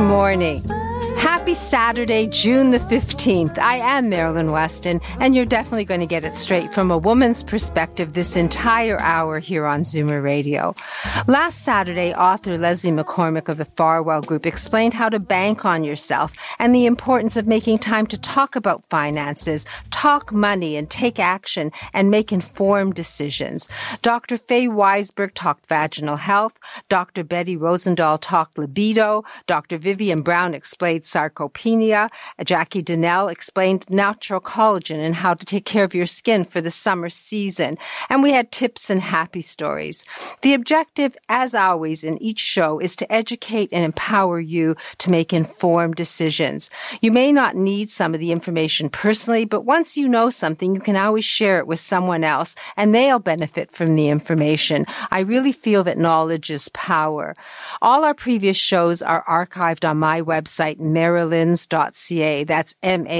Morning. Happy Saturday, June the 15th. I am Marilyn Weston, and you're definitely going to get it straight from a woman's perspective this entire hour here on Zoomer Radio. Last Saturday, author Leslie McCormick of the Farwell Group explained how to bank on yourself and the importance of making time to talk about finances, talk money, and take action and make informed decisions. Dr. Faye Weisberg talked vaginal health. Dr. Betty Rosendahl talked libido. Dr. Vivian Brown explained sarcopenia. Jackie Donnell explained natural collagen and how to take care of your skin for the summer season. And we had tips and happy stories. The objective, as always in each show, is to educate and empower you to make informed decisions. You may not need some of the information personally, but once you know something, you can always share it with someone else and they'll benefit from the information. I really feel that knowledge is power. All our previous shows are archived on my website, marilyns.ca. That's M-A-R-I-L-Y-N-S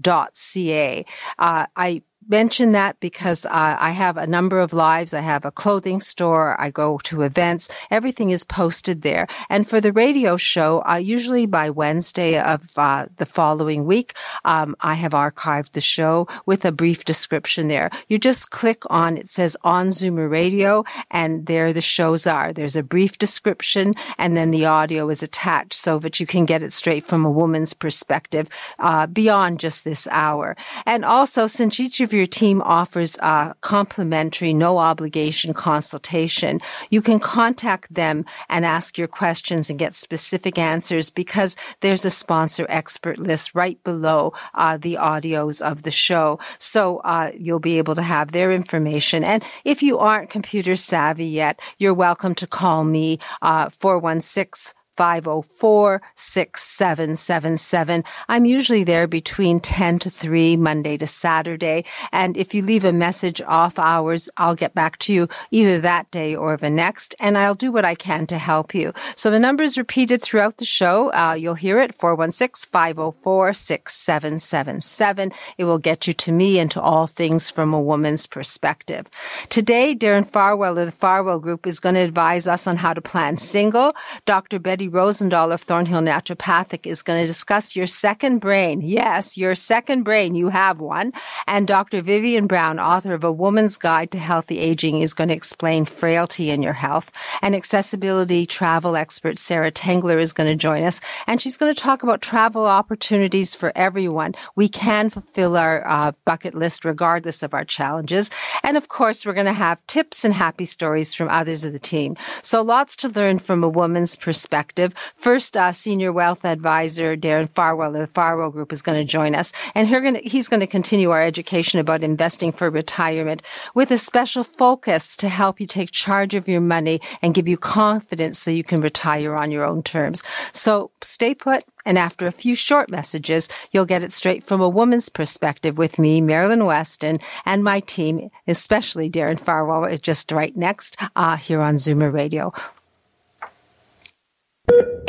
dot ca. Uh, I mention that because uh, I have a number of lives. I have a clothing store. I go to events. Everything is posted there. And for the radio show, uh, usually by Wednesday of uh, the following week, um, I have archived the show with a brief description there. You just click on, it says on Zoomer Radio, and there the shows are. There's a brief description, and then the audio is attached so that you can get it straight from a woman's perspective uh, beyond just this hour. And also, since each of your team offers a complimentary, no obligation consultation, you can contact them and ask your questions and get specific answers because there's a sponsor expert list right below uh, the audios of the show. So uh, you'll be able to have their information. And if you aren't computer savvy yet, you're welcome to call me uh, 416 504 6777. I'm usually there between 10 to 3, Monday to Saturday. And if you leave a message off hours, I'll get back to you either that day or the next, and I'll do what I can to help you. So the number is repeated throughout the show. Uh, you'll hear it 416 504 6777. It will get you to me and to all things from a woman's perspective. Today, Darren Farwell of the Farwell Group is going to advise us on how to plan single. Dr. Betty Rosendahl of Thornhill Naturopathic is going to discuss your second brain. Yes, your second brain. You have one. And Dr. Vivian Brown, author of A Woman's Guide to Healthy Aging, is going to explain frailty in your health. And accessibility travel expert Sarah Tangler is going to join us. And she's going to talk about travel opportunities for everyone. We can fulfill our uh, bucket list regardless of our challenges. And of course, we're going to have tips and happy stories from others of the team. So lots to learn from a woman's perspective. First, uh, Senior Wealth Advisor Darren Farwell of the Farwell Group is going to join us, and gonna, he's going to continue our education about investing for retirement with a special focus to help you take charge of your money and give you confidence so you can retire on your own terms. So stay put. And after a few short messages, you'll get it straight from a woman's perspective with me, Marilyn Weston, and my team, especially Darren Farwell, just right next uh, here on Zoomer Radio.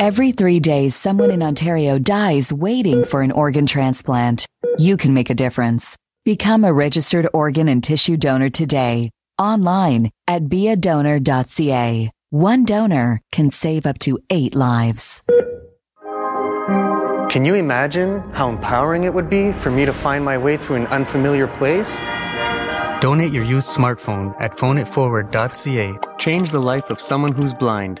Every three days, someone in Ontario dies waiting for an organ transplant. You can make a difference. Become a registered organ and tissue donor today. Online at beadonor.ca. One donor can save up to eight lives. Can you imagine how empowering it would be for me to find my way through an unfamiliar place? Donate your youth smartphone at phoneitforward.ca. Change the life of someone who's blind.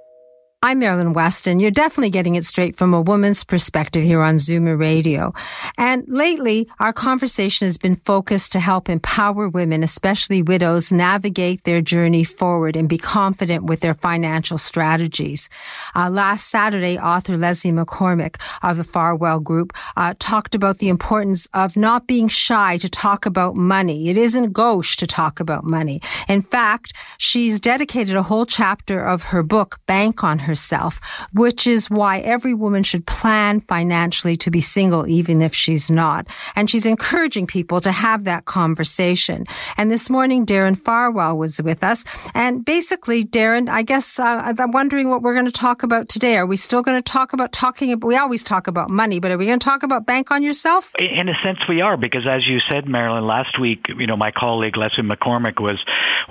I'm Marilyn Weston. You're definitely getting it straight from a woman's perspective here on Zoomer Radio. And lately, our conversation has been focused to help empower women, especially widows, navigate their journey forward and be confident with their financial strategies. Uh, last Saturday, author Leslie McCormick of the Farwell Group uh, talked about the importance of not being shy to talk about money. It isn't gauche to talk about money. In fact, she's dedicated a whole chapter of her book, Bank on Her herself, which is why every woman should plan financially to be single, even if she's not. And she's encouraging people to have that conversation. And this morning, Darren Farwell was with us. And basically, Darren, I guess uh, I'm wondering what we're going to talk about today. Are we still going to talk about talking? We always talk about money, but are we going to talk about bank on yourself? In a sense, we are because, as you said, Marilyn, last week, you know, my colleague Leslie McCormick was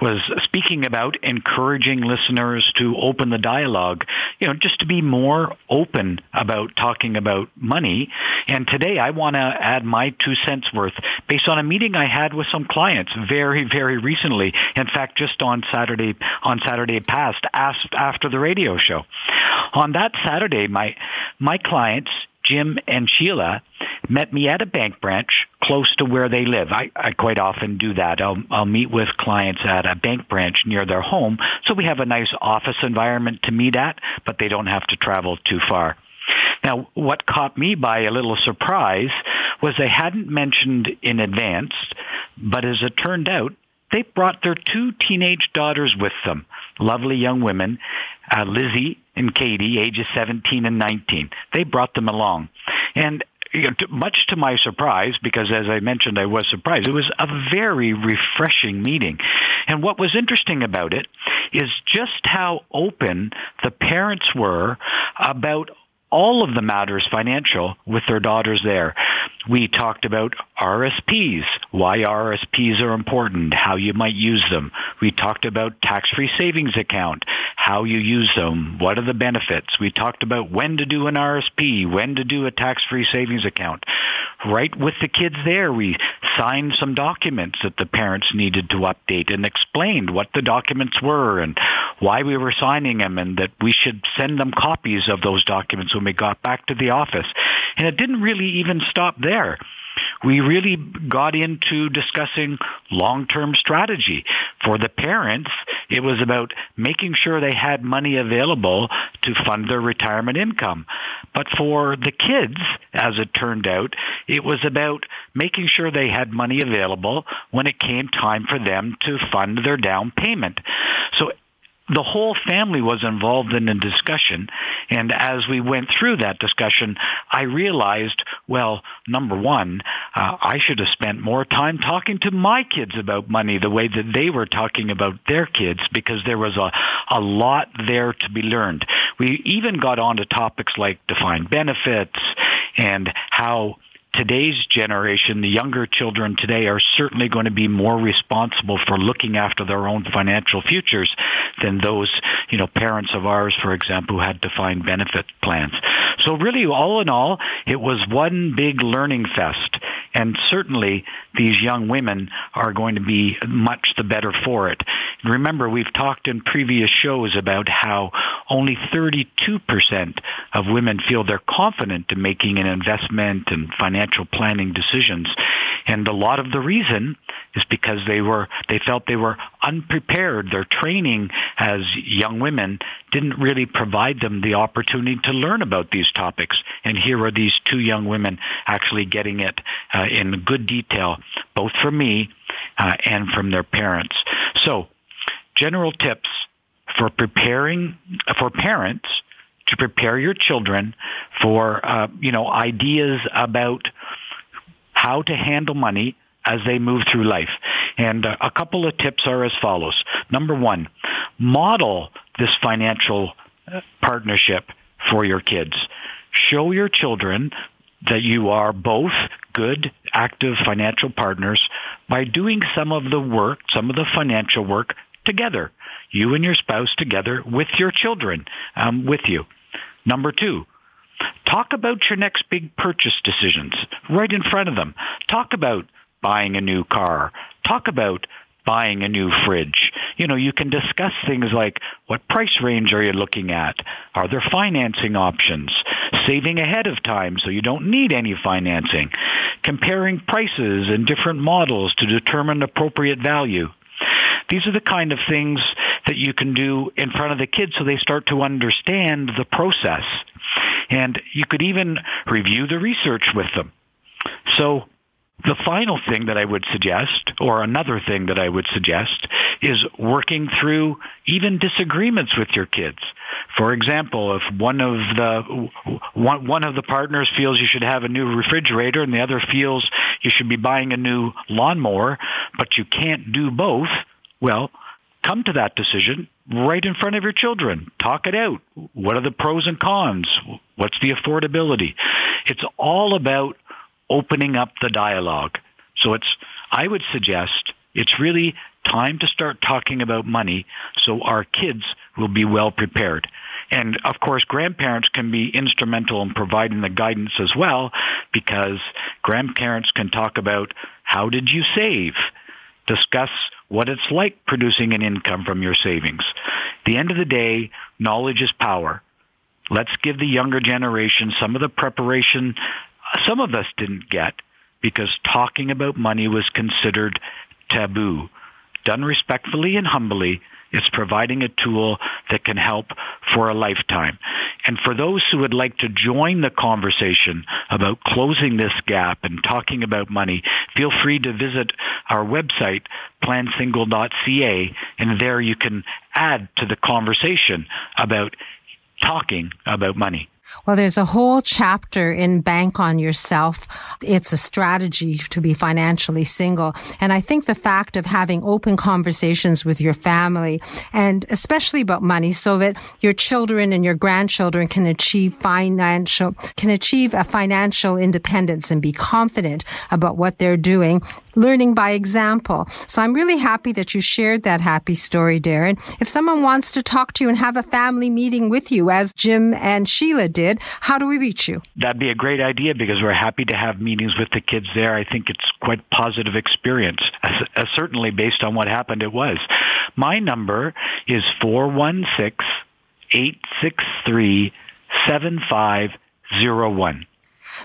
was speaking about encouraging listeners to open the dialogue you know, just to be more open about talking about money. And today I want to add my two cents worth based on a meeting I had with some clients very, very recently. In fact, just on Saturday, on Saturday past, after the radio show. On that Saturday, my, my clients, Jim and Sheila met me at a bank branch close to where they live. I, I quite often do that. I'll, I'll meet with clients at a bank branch near their home, so we have a nice office environment to meet at, but they don't have to travel too far. Now, what caught me by a little surprise was they hadn't mentioned in advance, but as it turned out, they brought their two teenage daughters with them, lovely young women, uh, Lizzie and Katie, ages 17 and 19. They brought them along. And you know, much to my surprise, because as I mentioned, I was surprised, it was a very refreshing meeting. And what was interesting about it is just how open the parents were about all of the matters financial with their daughters there. We talked about RSPs, why RSPs are important, how you might use them. We talked about tax-free savings account, how you use them, what are the benefits. We talked about when to do an RSP, when to do a tax-free savings account. Right with the kids there, we signed some documents that the parents needed to update and explained what the documents were and why we were signing them and that we should send them copies of those documents when we got back to the office. And it didn't really even stop there we really got into discussing long-term strategy. For the parents, it was about making sure they had money available to fund their retirement income. But for the kids, as it turned out, it was about making sure they had money available when it came time for them to fund their down payment. So the whole family was involved in a discussion. And as we went through that discussion, I realized, well, number one, uh, I should have spent more time talking to my kids about money the way that they were talking about their kids because there was a, a lot there to be learned. We even got on to topics like defined benefits and how today's generation, the younger children today are certainly going to be more responsible for looking after their own financial futures than those, you know, parents of ours, for example, who had defined benefit plans. So really, all in all, it was one big learning fest. And certainly these young women are going to be much the better for it. Remember, we've talked in previous shows about how only 32% of women feel they're confident in making an investment and financial planning decisions. And a lot of the reason is because they were they felt they were unprepared. Their training as young women didn't really provide them the opportunity to learn about these topics. And here are these two young women actually getting it uh, in good detail, both from me uh, and from their parents. So, general tips for preparing for parents to prepare your children for uh, you know ideas about how to handle money as they move through life. And uh, a couple of tips are as follows. Number one, model this financial uh, partnership for your kids. Show your children that you are both good, active financial partners by doing some of the work, some of the financial work together. You and your spouse together with your children um, with you. Number two, talk about your next big purchase decisions right in front of them. Talk about buying a new car. Talk about buying a new fridge. You know, you can discuss things like what price range are you looking at? Are there financing options? Saving ahead of time so you don't need any financing. Comparing prices and different models to determine appropriate value. These are the kind of things that you can do in front of the kids so they start to understand the process. And you could even review the research with them. So the final thing that I would suggest, or another thing that I would suggest, is working through even disagreements with your kids. For example, if one of the one, one of the partners feels you should have a new refrigerator and the other feels you should be buying a new lawnmower, but you can't do both, well, come to that decision right in front of your children. Talk it out. What are the pros and cons? What's the affordability? It's all about opening up the dialogue. So it's, I would suggest it's really time to start talking about money so our kids will be well prepared. And of course, grandparents can be instrumental in providing the guidance as well because grandparents can talk about how did you save? Discuss what it's like producing an income from your savings. At the end of the day, knowledge is power. Let's give the younger generation some of the preparation some of us didn't get because talking about money was considered taboo. Done respectfully and humbly, it's providing a tool that can help for a lifetime. And for those who would like to join the conversation about closing this gap and talking about money, feel free to visit our website, plansingle.ca, and there you can add to the conversation about talking about money. Well, there's a whole chapter in Bank on Yourself. It's a strategy to be financially single. And I think the fact of having open conversations with your family and especially about money so that your children and your grandchildren can achieve financial, can achieve a financial independence and be confident about what they're doing learning by example. So I'm really happy that you shared that happy story, Darren. If someone wants to talk to you and have a family meeting with you, as Jim and Sheila did, how do we reach you? That'd be a great idea because we're happy to have meetings with the kids there. I think it's quite positive experience, as certainly based on what happened it was. My number is 416 863 7501.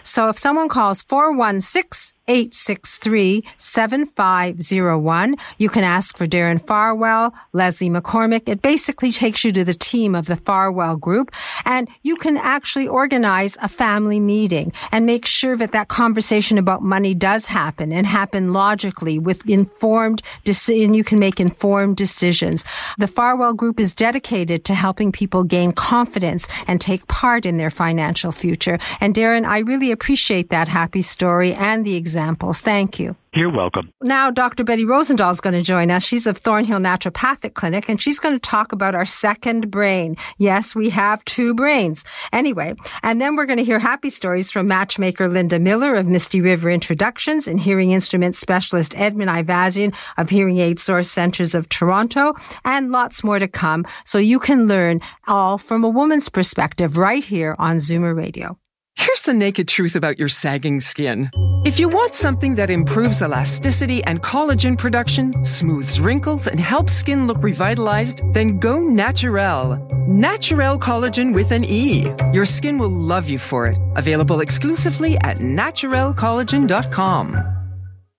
So if someone calls 416 863 7501. You can ask for Darren Farwell, Leslie McCormick. It basically takes you to the team of the Farwell group and you can actually organize a family meeting and make sure that that conversation about money does happen and happen logically with informed decision. You can make informed decisions. The Farwell group is dedicated to helping people gain confidence and take part in their financial future. And Darren, I really appreciate that happy story and the example. Thank you. You're welcome. Now, Dr. Betty Rosendahl is going to join us. She's of Thornhill Naturopathic Clinic, and she's going to talk about our second brain. Yes, we have two brains. Anyway, and then we're going to hear happy stories from matchmaker Linda Miller of Misty River Introductions and hearing instrument specialist Edmund Ivazian of Hearing Aid Source Centers of Toronto, and lots more to come. So you can learn all from a woman's perspective right here on Zoomer Radio. Here's the naked truth about your sagging skin. If you want something that improves elasticity and collagen production, smooths wrinkles, and helps skin look revitalized, then go Naturel. Naturel collagen with an E. Your skin will love you for it. Available exclusively at naturelcollagen.com.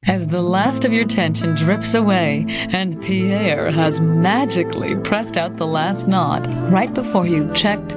As the last of your tension drips away and Pierre has magically pressed out the last knot right before you checked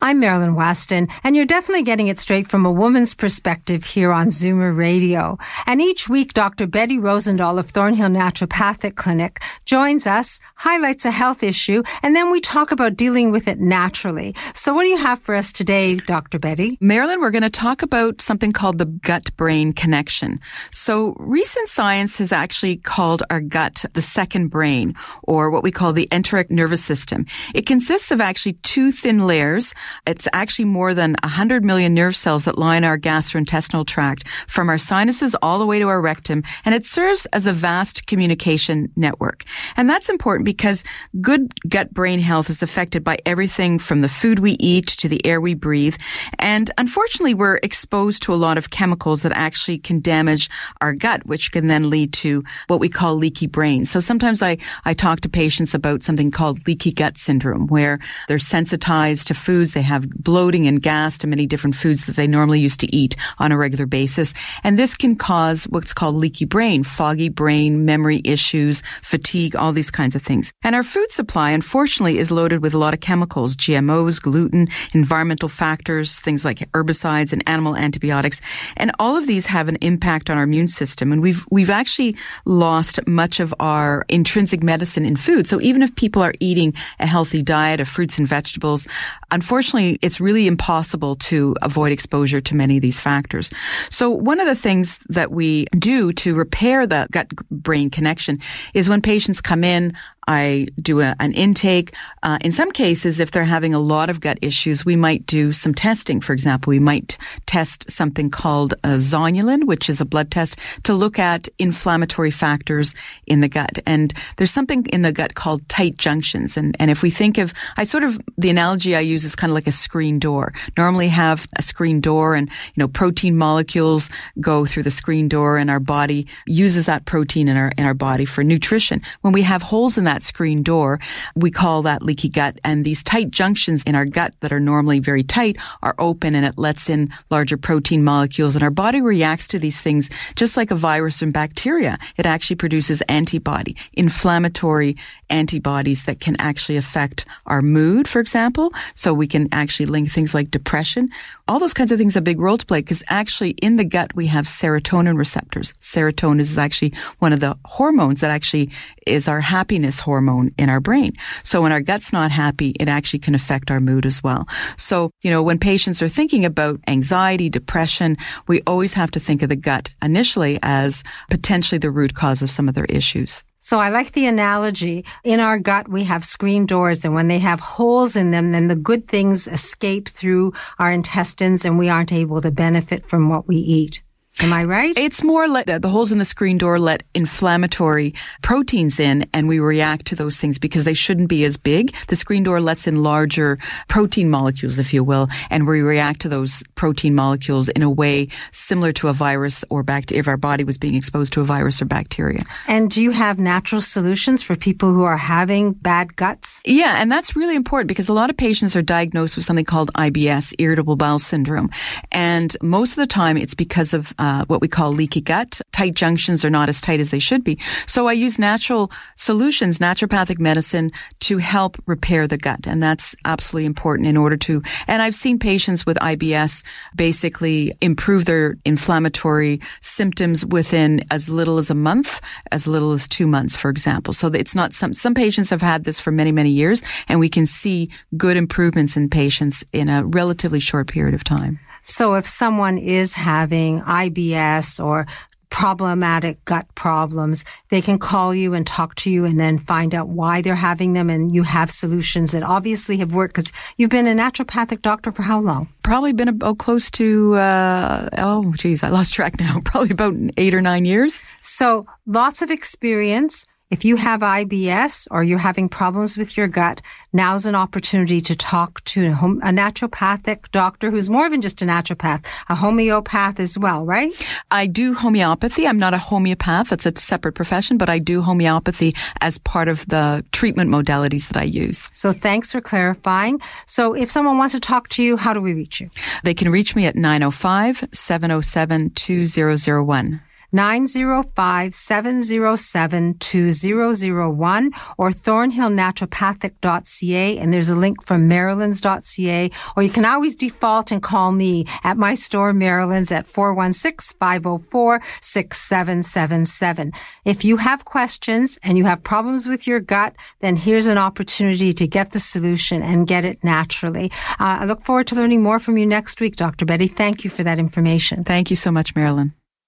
I'm Marilyn Weston, and you're definitely getting it straight from a woman's perspective here on Zoomer Radio. And each week, Dr. Betty Rosendahl of Thornhill Naturopathic Clinic joins us, highlights a health issue, and then we talk about dealing with it naturally. So what do you have for us today, Dr. Betty? Marilyn, we're going to talk about something called the gut-brain connection. So recent science has actually called our gut the second brain, or what we call the enteric nervous system. It consists of actually two thin layers It's actually more than 100 million nerve cells that line our gastrointestinal tract from our sinuses all the way to our rectum. And it serves as a vast communication network. And that's important because good gut brain health is affected by everything from the food we eat to the air we breathe. And unfortunately, we're exposed to a lot of chemicals that actually can damage our gut, which can then lead to what we call leaky brain. So sometimes I, I talk to patients about something called leaky gut syndrome, where they're sensitized to foods. They have bloating and gas to many different foods that they normally used to eat on a regular basis. And this can cause what's called leaky brain, foggy brain, memory issues, fatigue, all these kinds of things. And our food supply, unfortunately, is loaded with a lot of chemicals, GMOs, gluten, environmental factors, things like herbicides and animal antibiotics. And all of these have an impact on our immune system. And we've, we've actually lost much of our intrinsic medicine in food. So even if people are eating a healthy diet of fruits and vegetables, unfortunately, it's really impossible to avoid exposure to many of these factors. So one of the things that we do to repair the gut brain connection is when patients come in, I do a, an intake. Uh, in some cases, if they're having a lot of gut issues, we might do some testing. For example, we might test something called a zonulin, which is a blood test to look at inflammatory factors in the gut. And there's something in the gut called tight junctions. And, and if we think of, I sort of, the analogy I use is kind of like a screen door. Normally have a screen door and, you know, protein molecules go through the screen door and our body uses that protein in our, in our body for nutrition. When we have holes in that that screen door. We call that leaky gut. And these tight junctions in our gut that are normally very tight are open and it lets in larger protein molecules. And our body reacts to these things just like a virus and bacteria. It actually produces antibody, inflammatory antibodies that can actually affect our mood, for example. So we can actually link things like depression. All those kinds of things have a big role to play because actually in the gut we have serotonin receptors. Serotonin is actually one of the hormones that actually is our happiness hormone in our brain. So when our gut's not happy, it actually can affect our mood as well. So, you know, when patients are thinking about anxiety, depression, we always have to think of the gut initially as potentially the root cause of some of their issues. So I like the analogy. In our gut, we have screen doors and when they have holes in them, then the good things escape through our intestines and we aren't able to benefit from what we eat. Am I right? It's more like the, holes in the screen door let inflammatory proteins in and we react to those things because they shouldn't be as big. The screen door lets in larger protein molecules, if you will, and we react to those protein molecules in a way similar to a virus or bacteria, if our body was being exposed to a virus or bacteria. And do you have natural solutions for people who are having bad guts? Yeah, and that's really important because a lot of patients are diagnosed with something called IBS, irritable bowel syndrome. And most of the time it's because of uh, uh, what we call leaky gut. Tight junctions are not as tight as they should be. So I use natural solutions, naturopathic medicine to help repair the gut. And that's absolutely important in order to, and I've seen patients with IBS basically improve their inflammatory symptoms within as little as a month, as little as two months, for example. So it's not some, some patients have had this for many, many years and we can see good improvements in patients in a relatively short period of time. So if someone is having IBS or problematic gut problems, they can call you and talk to you and then find out why they're having them. And you have solutions that obviously have worked because you've been a naturopathic doctor for how long? Probably been about close to, uh, oh, geez, I lost track now. Probably about eight or nine years. So lots of experience. If you have IBS or you're having problems with your gut, now's an opportunity to talk to a naturopathic doctor who's more than just a naturopath, a homeopath as well, right? I do homeopathy. I'm not a homeopath. That's a separate profession, but I do homeopathy as part of the treatment modalities that I use. So thanks for clarifying. So if someone wants to talk to you, how do we reach you? They can reach me at 905 707 2001. 905-707-2001 or thornhillnaturopathic.ca and there's a link from marilyns.ca or you can always default and call me at my store Marilyn's at 416-504-6777. If you have questions and you have problems with your gut, then here's an opportunity to get the solution and get it naturally. Uh, I look forward to learning more from you next week, Dr. Betty. Thank you for that information. Thank you so much, Marilyn.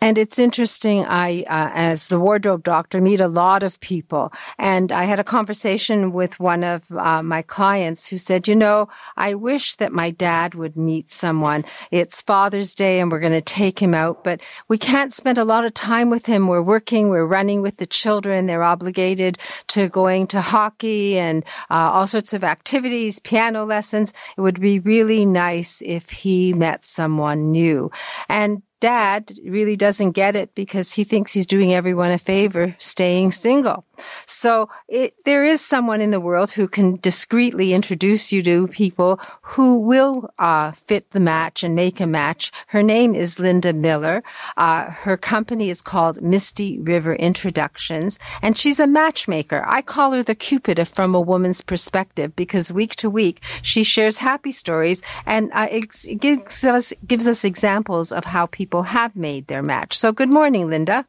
And it's interesting. I, uh, as the wardrobe doctor, meet a lot of people. And I had a conversation with one of uh, my clients who said, you know, I wish that my dad would meet someone. It's Father's Day and we're going to take him out, but we can't spend a lot of time with him. We're working, we're running with the children. They're obligated to going to hockey and uh, all sorts of activities, piano lessons. It would be really nice if he met someone new. And dad really doesn't get it because he thinks he's doing everyone a favor staying single. So it, there is someone in the world who can discreetly introduce you to people who will uh, fit the match and make a match. Her name is Linda Miller. Uh, her company is called Misty River Introductions, and she's a matchmaker. I call her the Cupid from a woman's perspective because week to week she shares happy stories and uh, it gives us gives us examples of how people have made their match. So, good morning, Linda.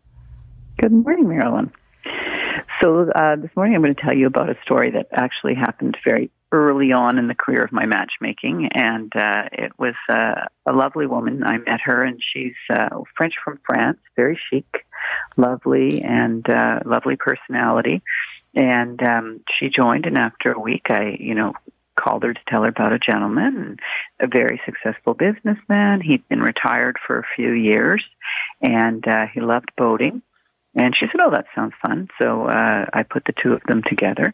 Good morning, Marilyn. So uh, this morning I'm going to tell you about a story that actually happened very early on in the career of my matchmaking, and uh, it was uh, a lovely woman. I met her, and she's uh, French from France, very chic, lovely, and uh, lovely personality. And um, she joined, and after a week, I, you know, called her to tell her about a gentleman, a very successful businessman. He'd been retired for a few years, and uh, he loved boating and she said, "Oh, that sounds fun." So uh, I put the two of them together,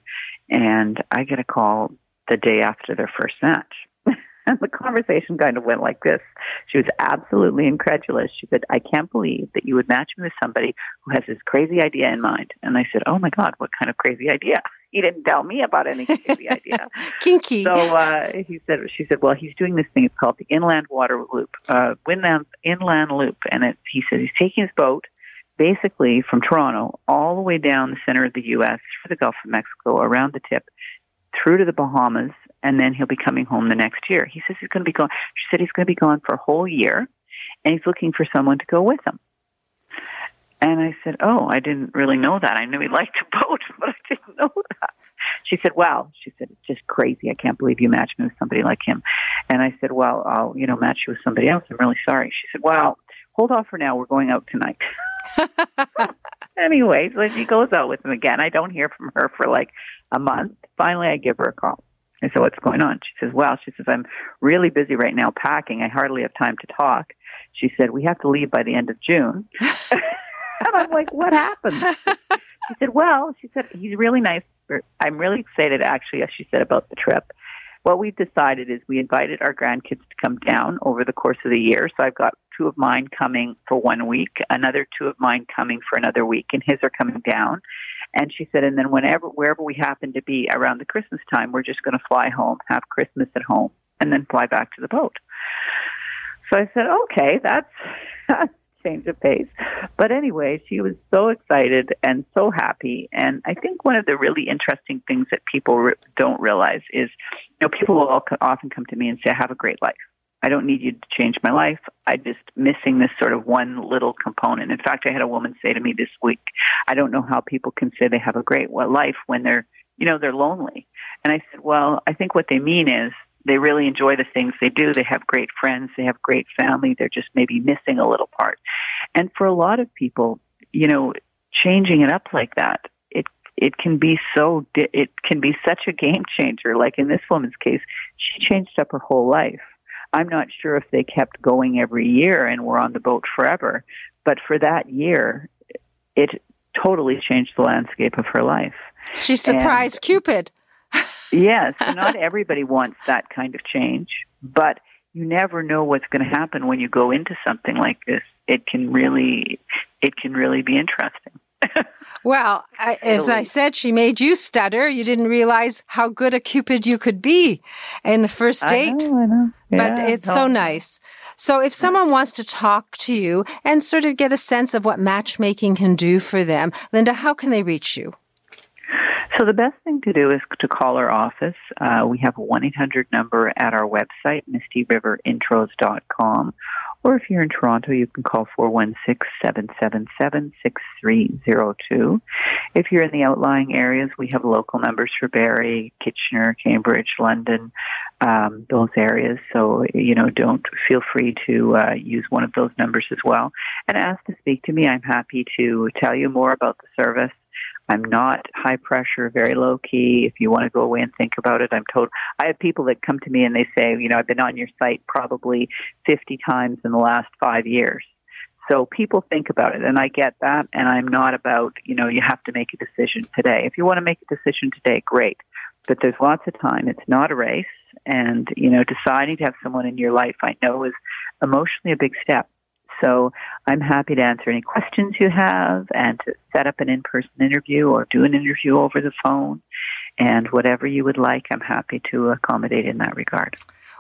and I get a call the day after their first match. and the conversation kind of went like this. She was absolutely incredulous. She said, I can't believe that you would match me with somebody who has this crazy idea in mind. And I said, Oh my God, what kind of crazy idea? He didn't tell me about any crazy idea. Kinky. So uh, he said, She said, Well, he's doing this thing. It's called the Inland Water Loop, uh, Inland, Inland Loop. And it, he said he's taking his boat basically from Toronto all the way down the center of the U.S. through the Gulf of Mexico, around the tip, through to the Bahamas, and then he'll be coming home the next year. He says he's going to be gone. She said he's going to be gone for a whole year, and he's looking for someone to go with him. And I said, "Oh, I didn't really know that. I knew he liked to boat, but I didn't know that." She said, "Well," she said, "It's just crazy. I can't believe you matched me with somebody like him." And I said, "Well, I'll, you know, match you with somebody else. I'm really sorry." She said, "Well, hold off for now. We're going out tonight." anyway, so she goes out with him again. I don't hear from her for like a month. Finally, I give her a call. I said, What's going on? She says, Well, she says, I'm really busy right now packing. I hardly have time to talk. She said, We have to leave by the end of June. and I'm like, What happened? She said, Well, she said, He's really nice. I'm really excited, actually, as she said, about the trip what we've decided is we invited our grandkids to come down over the course of the year. So I've got two of mine coming for one week, another two of mine coming for another week, and his are coming down. And she said, and then whenever, wherever we happen to be around the Christmas time, we're just going to fly home, have Christmas at home, and then fly back to the boat. So I said, okay, that's, that's change of pace. But anyway, she was so excited and so happy. And I think one of the really interesting things that people re- don't realize is, you know, people will often come to me and say, I have a great life. I don't need you to change my life. I'm just missing this sort of one little component. In fact, I had a woman say to me this week, I don't know how people can say they have a great life when they're, you know, they're lonely. And I said, well, I think what they mean is they really enjoy the things they do. They have great friends. They have great family. They're just maybe missing a little part. And for a lot of people, you know, changing it up like that, it it can be so it can be such a game changer. Like in this woman's case, she changed up her whole life. I'm not sure if they kept going every year and were on the boat forever, but for that year, it totally changed the landscape of her life. She surprised and, Cupid. Yes, not everybody wants that kind of change, but you never know what's going to happen when you go into something like this. It can really, it can really be interesting. well, I, as I said, she made you stutter. You didn't realize how good a cupid you could be in the first date. I know, I know. Yeah, but it's so nice. So if someone wants to talk to you and sort of get a sense of what matchmaking can do for them, Linda, how can they reach you? So the best thing to do is to call our office. Uh, we have a 1-800 number at our website, mistyriverintros.com. Or if you're in Toronto, you can call 416-777-6302. If you're in the outlying areas, we have local numbers for Barrie, Kitchener, Cambridge, London, um, those areas. So, you know, don't feel free to uh, use one of those numbers as well. And ask to speak to me. I'm happy to tell you more about the service I'm not high pressure, very low key. If you want to go away and think about it, I'm told. I have people that come to me and they say, you know, I've been on your site probably 50 times in the last five years. So people think about it, and I get that. And I'm not about, you know, you have to make a decision today. If you want to make a decision today, great. But there's lots of time. It's not a race. And, you know, deciding to have someone in your life I know is emotionally a big step. So I'm happy to answer any questions you have and to set up an in person interview or do an interview over the phone. And whatever you would like, I'm happy to accommodate in that regard.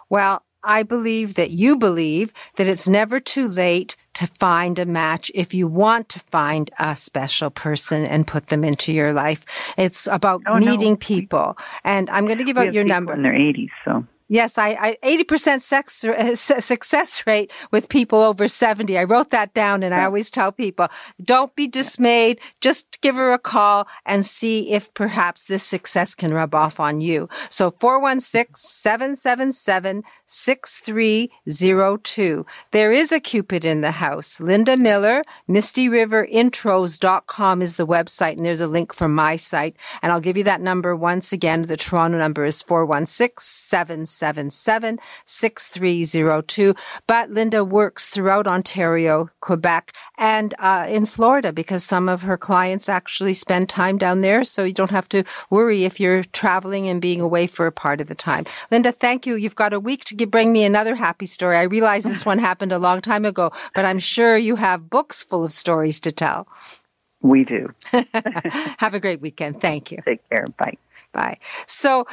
Well, I believe that you believe that it's never too late to find a match if you want to find a special person and put them into your life. It's about oh, meeting no. people. And I'm going to give we out your number. In their 80s, so. Yes, I, I 80% sex, uh, success rate with people over 70. I wrote that down and I always tell people, don't be dismayed. Just give her a call and see if perhaps this success can rub off on you. So 416-777-6302. There is a Cupid in the house. Linda Miller, MistyRiverIntros.com is the website and there's a link from my site. And I'll give you that number once again. The Toronto number is 416 777 6302. But Linda works throughout Ontario, Quebec, and uh, in Florida because some of her clients actually spend time down there. So you don't have to worry if you're traveling and being away for a part of the time. Linda, thank you. You've got a week to bring me another happy story. I realize this one happened a long time ago, but I'm sure you have books full of stories to tell. We do. Have a great weekend. Thank you. Take care. Bye. Bye. So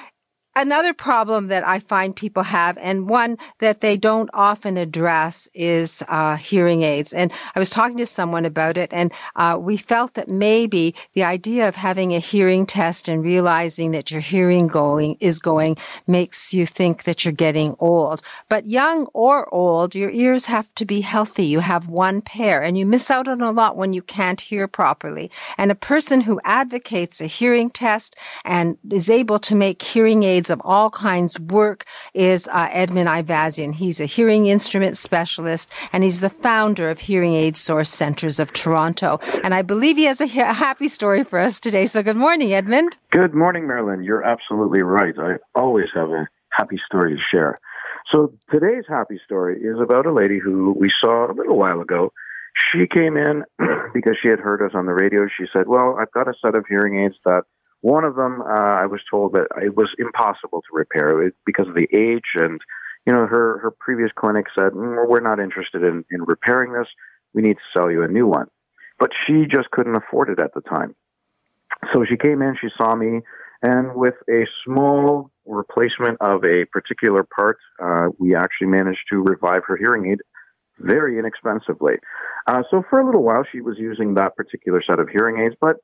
Another problem that I find people have, and one that they don't often address, is uh, hearing aids. And I was talking to someone about it, and uh, we felt that maybe the idea of having a hearing test and realizing that your hearing going is going makes you think that you're getting old. But young or old, your ears have to be healthy. You have one pair, and you miss out on a lot when you can't hear properly. And a person who advocates a hearing test and is able to make hearing aids of all kinds work is uh, Edmund Ivazian. He's a hearing instrument specialist and he's the founder of Hearing Aid Source Centers of Toronto. And I believe he has a happy story for us today. So good morning, Edmund. Good morning, Marilyn. You're absolutely right. I always have a happy story to share. So today's happy story is about a lady who we saw a little while ago. She came in because she had heard us on the radio. She said, Well, I've got a set of hearing aids that one of them, uh, I was told that it was impossible to repair it because of the age, and you know, her her previous clinic said mm, we're not interested in, in repairing this. We need to sell you a new one, but she just couldn't afford it at the time. So she came in, she saw me, and with a small replacement of a particular part, uh, we actually managed to revive her hearing aid very inexpensively. Uh, so for a little while, she was using that particular set of hearing aids, but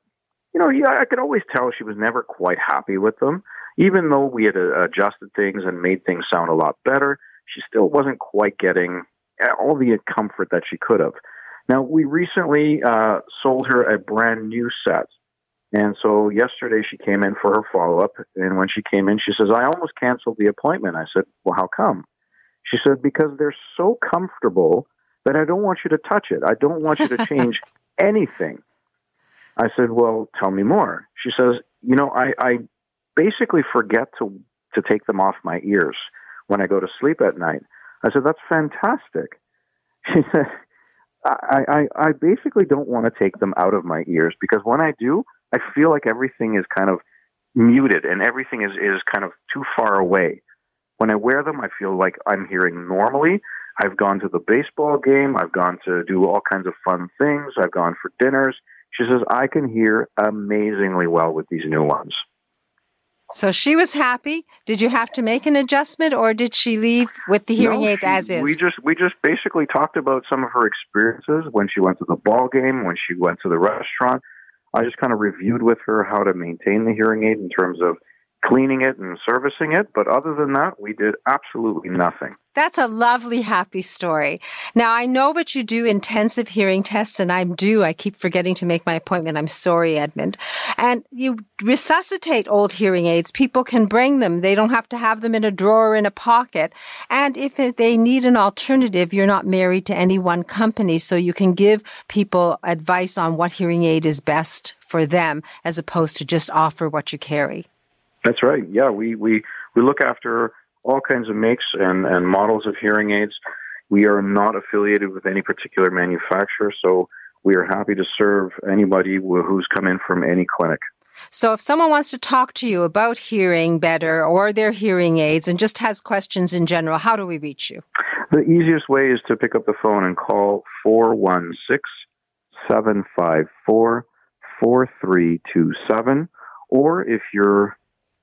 you know, yeah, I could always tell she was never quite happy with them. Even though we had uh, adjusted things and made things sound a lot better, she still wasn't quite getting uh, all the comfort that she could have. Now, we recently uh, sold her a brand new set. And so yesterday she came in for her follow up. And when she came in, she says, I almost canceled the appointment. I said, Well, how come? She said, Because they're so comfortable that I don't want you to touch it. I don't want you to change anything. I said, "Well, tell me more." She says, "You know, I, I basically forget to to take them off my ears when I go to sleep at night." I said, "That's fantastic." She said, I, I, I basically don't want to take them out of my ears because when I do, I feel like everything is kind of muted and everything is, is kind of too far away. When I wear them, I feel like I'm hearing normally. I've gone to the baseball game. I've gone to do all kinds of fun things. I've gone for dinners. She says, I can hear amazingly well with these new ones. So she was happy. Did you have to make an adjustment, or did she leave with the hearing no, aids she, as is? We just we just basically talked about some of her experiences when she went to the ball game, when she went to the restaurant. I just kind of reviewed with her how to maintain the hearing aid in terms of cleaning it and servicing it. But other than that, we did absolutely nothing. That's a lovely, happy story. Now, I know that you do intensive hearing tests, and I'm due. I keep forgetting to make my appointment. I'm sorry, Edmund. And you resuscitate old hearing aids. People can bring them. They don't have to have them in a drawer in a pocket. And if they need an alternative, you're not married to any one company, so you can give people advice on what hearing aid is best for them as opposed to just offer what you carry. That's right. Yeah, we, we, we look after all kinds of makes and, and models of hearing aids. We are not affiliated with any particular manufacturer, so we are happy to serve anybody who's come in from any clinic. So if someone wants to talk to you about hearing better or their hearing aids and just has questions in general, how do we reach you? The easiest way is to pick up the phone and call 416 754 4327. Or if you're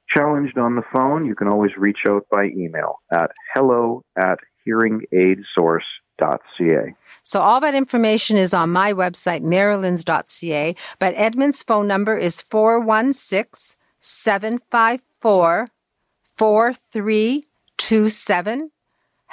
challenged on the phone, you can always reach out by email at hello at hearingaidsource.ca. So all that information is on my website, marilyns.ca, but Edmund's phone number is 416 754 4327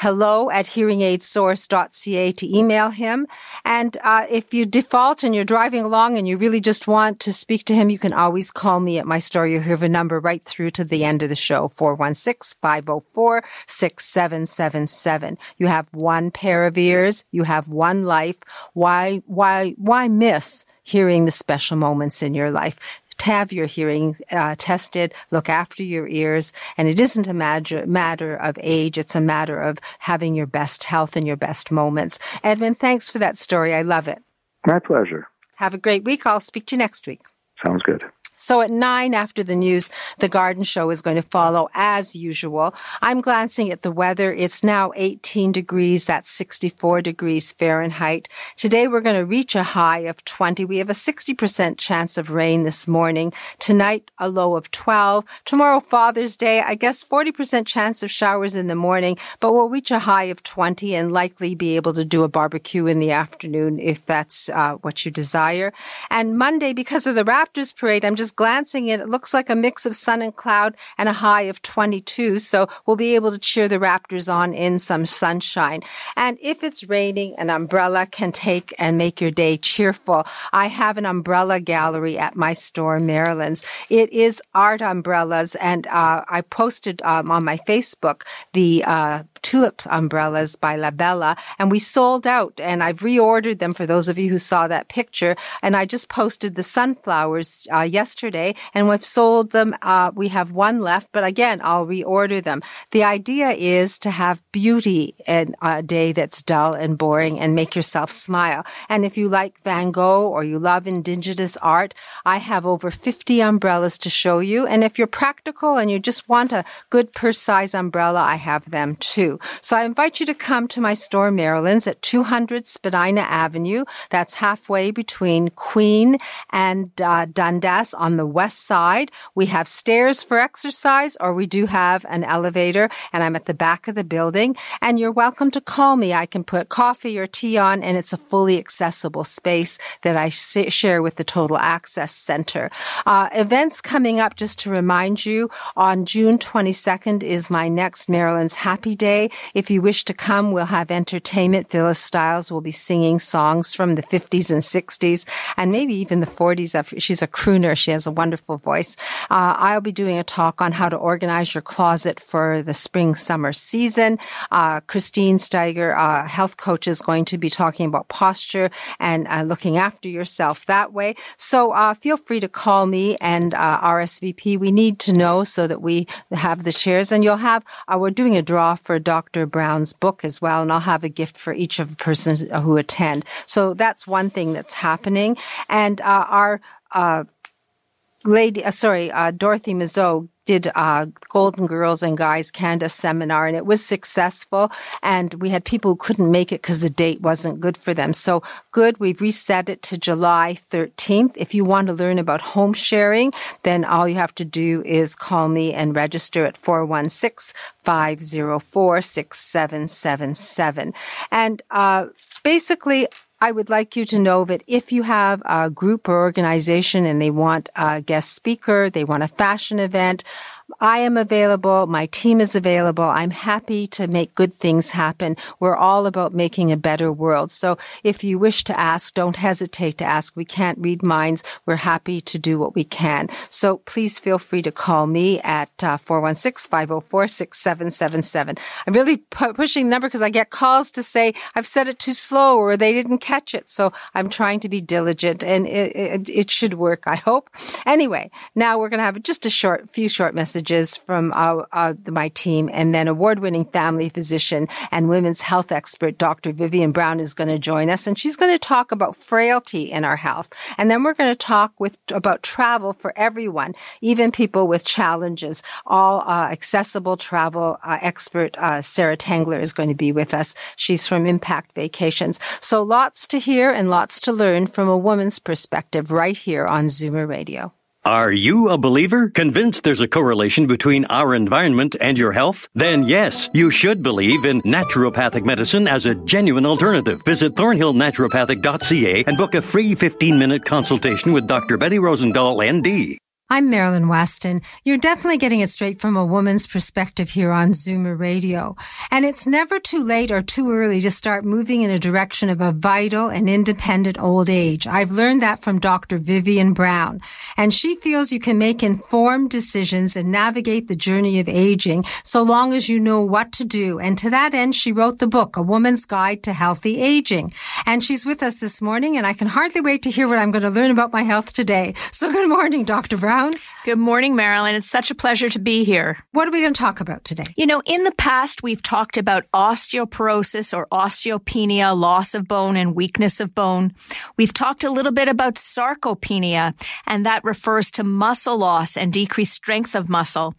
hello at hearingaidsource.ca to email him. And uh, if you default and you're driving along and you really just want to speak to him, you can always call me at my store. You'll hear the number right through to the end of the show, 416-504-6777. You have one pair of ears. You have one life. Why, why, why miss hearing the special moments in your life? Have your hearing uh, tested, look after your ears. And it isn't a matter, matter of age. It's a matter of having your best health and your best moments. Edmund, thanks for that story. I love it. My pleasure. Have a great week. I'll speak to you next week. Sounds good. So at nine after the news, the garden show is going to follow as usual. I'm glancing at the weather. It's now 18 degrees. That's 64 degrees Fahrenheit. Today we're going to reach a high of 20. We have a 60% chance of rain this morning. Tonight, a low of 12. Tomorrow, Father's Day, I guess 40% chance of showers in the morning, but we'll reach a high of 20 and likely be able to do a barbecue in the afternoon if that's uh, what you desire. And Monday, because of the Raptors parade, I'm just glancing at it, it looks like a mix of sun and cloud and a high of 22. So we'll be able to cheer the Raptors on in some sunshine. And if it's raining, an umbrella can take and make your day cheerful. I have an umbrella gallery at my store, Marilyn's. It is art umbrellas, and uh, I posted um, on my Facebook the uh, tulip umbrellas by La Bella, and we sold out. And I've reordered them for those of you who saw that picture. And I just posted the sunflowers uh, yesterday, and we've sold them. Uh, we have one left, but again, I'll reorder them. The idea is to have beauty in a day that's dull and boring, and make yourself smile. And if you like Van Gogh or you love indigenous art, I have over 50 umbrellas to show you. And if you're practical and you just want a good purse size umbrella, I have them too. So I invite you to come to my store, Marilyn's at 200 Spadina Avenue. That's halfway between Queen and uh, Dundas on the west side. We have stairs for exercise or we do have an elevator and I'm at the back of the building and you're welcome to call me. I can put coffee or tea on and it's a fully accessible space that I share with the Total Access Center. Uh, events coming up, just to remind you, on June 22nd is my next Marilyn's Happy Day. If you wish to come, we'll have entertainment. Phyllis Styles will be singing songs from the 50s and 60s and maybe even the 40s. She's a crooner. She has a wonderful voice. Uh, I'll be doing a talk on how to organize your closet for the spring summer season. Uh, Christine Steiger, uh, health coach, is going to be talking about posture and uh, looking after yourself that way. So uh, feel free to call me and uh, RSVP. We need to know so that we have the chairs and you'll have, we're doing a draw for Dr. Brown's book as well, and I'll have a gift for each of the persons who attend. So that's one thing that's happening. And uh, our uh, lady, uh, sorry, uh, Dorothy Mazeau did uh, Golden Girls and Guys Canada seminar, and it was successful. And we had people who couldn't make it because the date wasn't good for them. So good, we've reset it to July 13th. If you want to learn about home sharing, then all you have to do is call me and register at 416 504 6777. And uh, basically, I would like you to know that if you have a group or organization and they want a guest speaker, they want a fashion event, I am available. My team is available. I'm happy to make good things happen. We're all about making a better world. So if you wish to ask, don't hesitate to ask. We can't read minds. We're happy to do what we can. So please feel free to call me at uh, 416-504-6777. I'm really pu- pushing the number because I get calls to say I've said it too slow or they didn't catch it. So I'm trying to be diligent and it, it, it should work, I hope. Anyway, now we're going to have just a short, few short messages messages from our, uh, my team. And then award winning family physician and women's health expert, Dr. Vivian Brown is going to join us and she's going to talk about frailty in our health. And then we're going to talk with, about travel for everyone, even people with challenges. All uh, accessible travel uh, expert uh, Sarah Tangler is going to be with us. She's from Impact Vacations. So lots to hear and lots to learn from a woman's perspective right here on Zoomer Radio. Are you a believer? Convinced there's a correlation between our environment and your health? Then yes, you should believe in naturopathic medicine as a genuine alternative. Visit thornhillnaturopathic.ca and book a free 15 minute consultation with Dr. Betty Rosendahl, ND. I'm Marilyn Weston. You're definitely getting it straight from a woman's perspective here on Zoomer Radio. And it's never too late or too early to start moving in a direction of a vital and independent old age. I've learned that from Dr. Vivian Brown. And she feels you can make informed decisions and navigate the journey of aging so long as you know what to do. And to that end, she wrote the book, A Woman's Guide to Healthy Aging. And she's with us this morning, and I can hardly wait to hear what I'm going to learn about my health today. So good morning, Dr. Brown. Brown. Good morning, Marilyn. It's such a pleasure to be here. What are we going to talk about today? You know, in the past, we've talked about osteoporosis or osteopenia, loss of bone and weakness of bone. We've talked a little bit about sarcopenia, and that refers to muscle loss and decreased strength of muscle.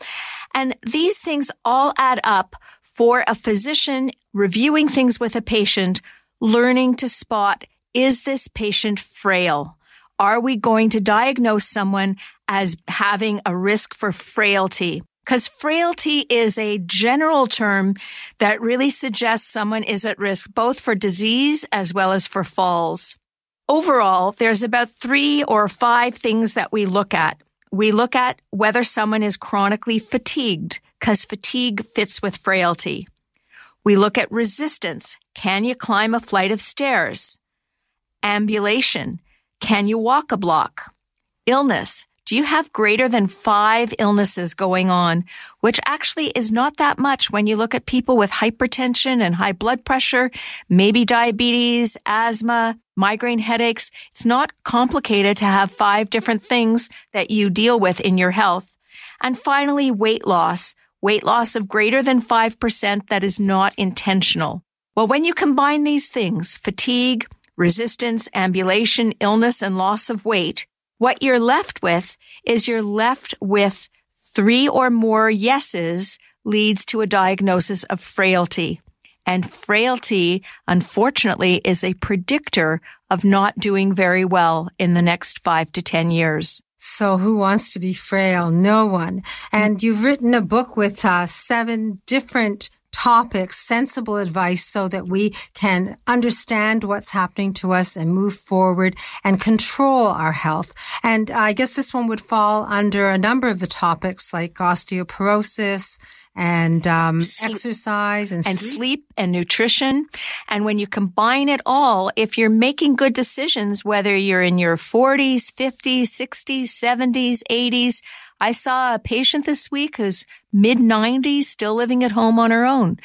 And these things all add up for a physician reviewing things with a patient, learning to spot, is this patient frail? Are we going to diagnose someone as having a risk for frailty? Because frailty is a general term that really suggests someone is at risk both for disease as well as for falls. Overall, there's about three or five things that we look at. We look at whether someone is chronically fatigued, because fatigue fits with frailty. We look at resistance. Can you climb a flight of stairs? Ambulation. Can you walk a block? Illness. Do you have greater than five illnesses going on? Which actually is not that much when you look at people with hypertension and high blood pressure, maybe diabetes, asthma, migraine headaches. It's not complicated to have five different things that you deal with in your health. And finally, weight loss. Weight loss of greater than 5% that is not intentional. Well, when you combine these things, fatigue, resistance, ambulation, illness, and loss of weight, what you're left with is you're left with three or more yeses leads to a diagnosis of frailty. And frailty, unfortunately, is a predictor of not doing very well in the next five to 10 years. So who wants to be frail? No one. And you've written a book with uh, seven different topics, sensible advice so that we can understand what's happening to us and move forward and control our health. And I guess this one would fall under a number of the topics like osteoporosis, and um, exercise and, and sleep. sleep and nutrition. And when you combine it all, if you're making good decisions, whether you're in your 40s, 50s, 60s, 70s, 80s, I saw a patient this week who's mid 90s, still living at home on her own.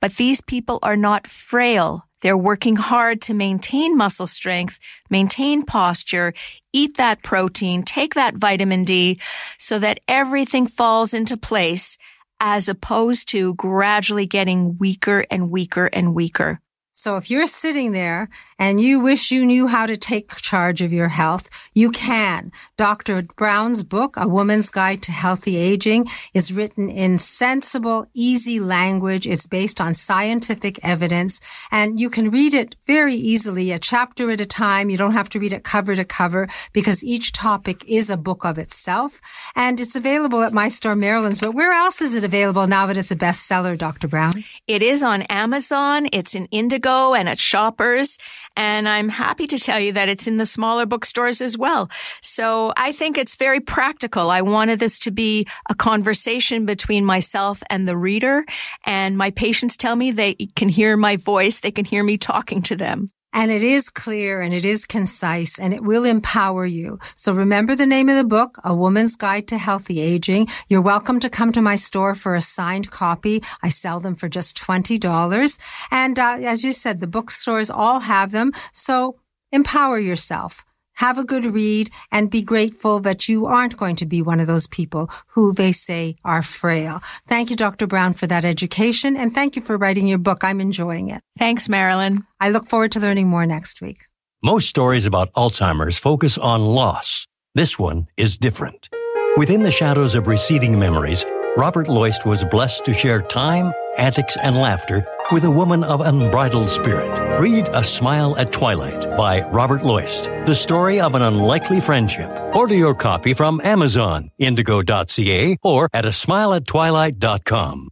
But these people are not frail. They're working hard to maintain muscle strength, maintain posture, eat that protein, take that vitamin D so that everything falls into place as opposed to gradually getting weaker and weaker and weaker. So if you're sitting there and you wish you knew how to take charge of your health, you can. Dr. Brown's book, A Woman's Guide to Healthy Aging, is written in sensible, easy language. It's based on scientific evidence and you can read it very easily, a chapter at a time. You don't have to read it cover to cover because each topic is a book of itself and it's available at my store, Marilyn's. But where else is it available now that it's a bestseller, Dr. Brown? It is on Amazon. It's in Indigo and at Shoppers. And I'm happy to tell you that it's in the smaller bookstores as well. So I think it's very practical. I wanted this to be a conversation between myself and the reader. And my patients tell me they can hear my voice. They can hear me talking to them. And it is clear and it is concise and it will empower you. So remember the name of the book, A Woman's Guide to Healthy Aging. You're welcome to come to my store for a signed copy. I sell them for just $20. And uh, as you said, the bookstores all have them. So empower yourself have a good read and be grateful that you aren't going to be one of those people who they say are frail. Thank you, Dr. Brown, for that education. And thank you for writing your book. I'm enjoying it. Thanks, Marilyn. I look forward to learning more next week. Most stories about Alzheimer's focus on loss. This one is different. Within the shadows of receding memories, Robert Loist was blessed to share time, antics, and laughter with a woman of unbridled spirit. Read A Smile at Twilight by Robert Loist, the story of an unlikely friendship. Order your copy from Amazon, indigo.ca, or at a smileattwilight.com.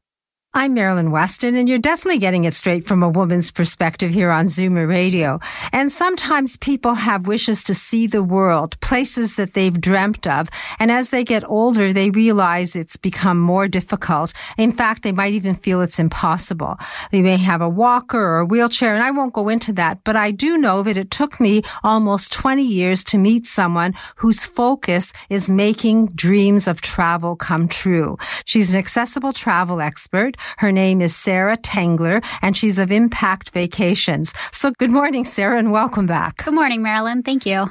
I'm Marilyn Weston, and you're definitely getting it straight from a woman's perspective here on Zoomer Radio. And sometimes people have wishes to see the world, places that they've dreamt of. And as they get older, they realize it's become more difficult. In fact, they might even feel it's impossible. They may have a walker or a wheelchair, and I won't go into that, but I do know that it took me almost 20 years to meet someone whose focus is making dreams of travel come true. She's an accessible travel expert. Her name is Sarah Tangler, and she's of Impact Vacations. So good morning, Sarah, and welcome back. Good morning, Marilyn. Thank you.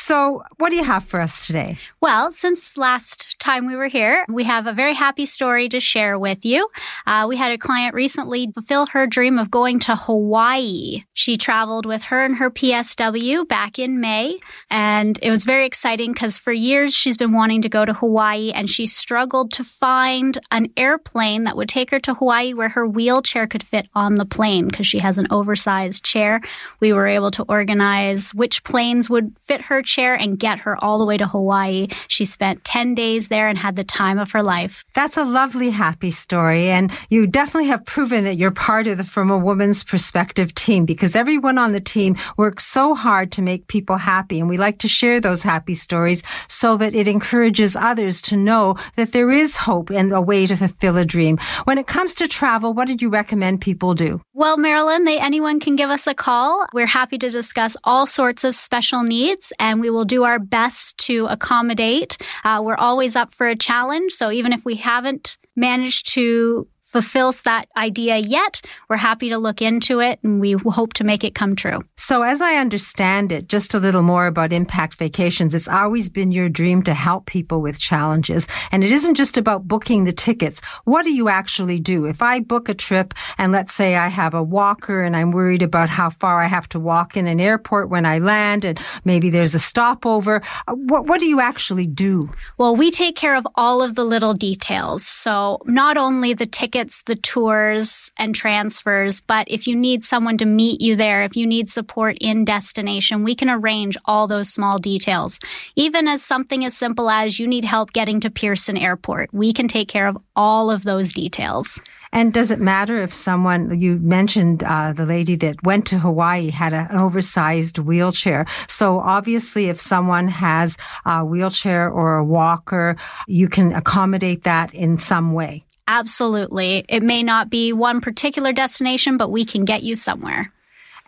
So, what do you have for us today? Well, since last time we were here, we have a very happy story to share with you. Uh, we had a client recently fulfill her dream of going to Hawaii. She traveled with her and her PSW back in May, and it was very exciting because for years she's been wanting to go to Hawaii and she struggled to find an airplane that would take her to Hawaii where her wheelchair could fit on the plane because she has an oversized chair. We were able to organize which planes would fit her chair and get her all the way to Hawaii. She spent 10 days there and had the time of her life. That's a lovely, happy story. And you definitely have proven that you're part of the From a Woman's Perspective team because everyone on the team works so hard to make people happy. And we like to share those happy stories so that it encourages others to know that there is hope and a way to fulfill a dream. When it comes to travel, what did you recommend people do? Well, Marilyn, they, anyone can give us a call. We're happy to discuss all sorts of special needs and and we will do our best to accommodate. Uh, we're always up for a challenge. So even if we haven't managed to fulfills that idea yet, we're happy to look into it and we hope to make it come true. So as I understand it, just a little more about Impact Vacations, it's always been your dream to help people with challenges. And it isn't just about booking the tickets. What do you actually do? If I book a trip and let's say I have a walker and I'm worried about how far I have to walk in an airport when I land and maybe there's a stopover, uh, what, what do you actually do? Well, we take care of all of the little details. So not only the ticket tickets, the tours and transfers. But if you need someone to meet you there, if you need support in destination, we can arrange all those small details. Even as something as simple as you need help getting to Pearson Airport, we can take care of all of those details. And does it matter if someone, you mentioned uh, the lady that went to Hawaii had a, an oversized wheelchair. So obviously, if someone has a wheelchair or a walker, you can accommodate that in some way. Absolutely. It may not be one particular destination, but we can get you somewhere.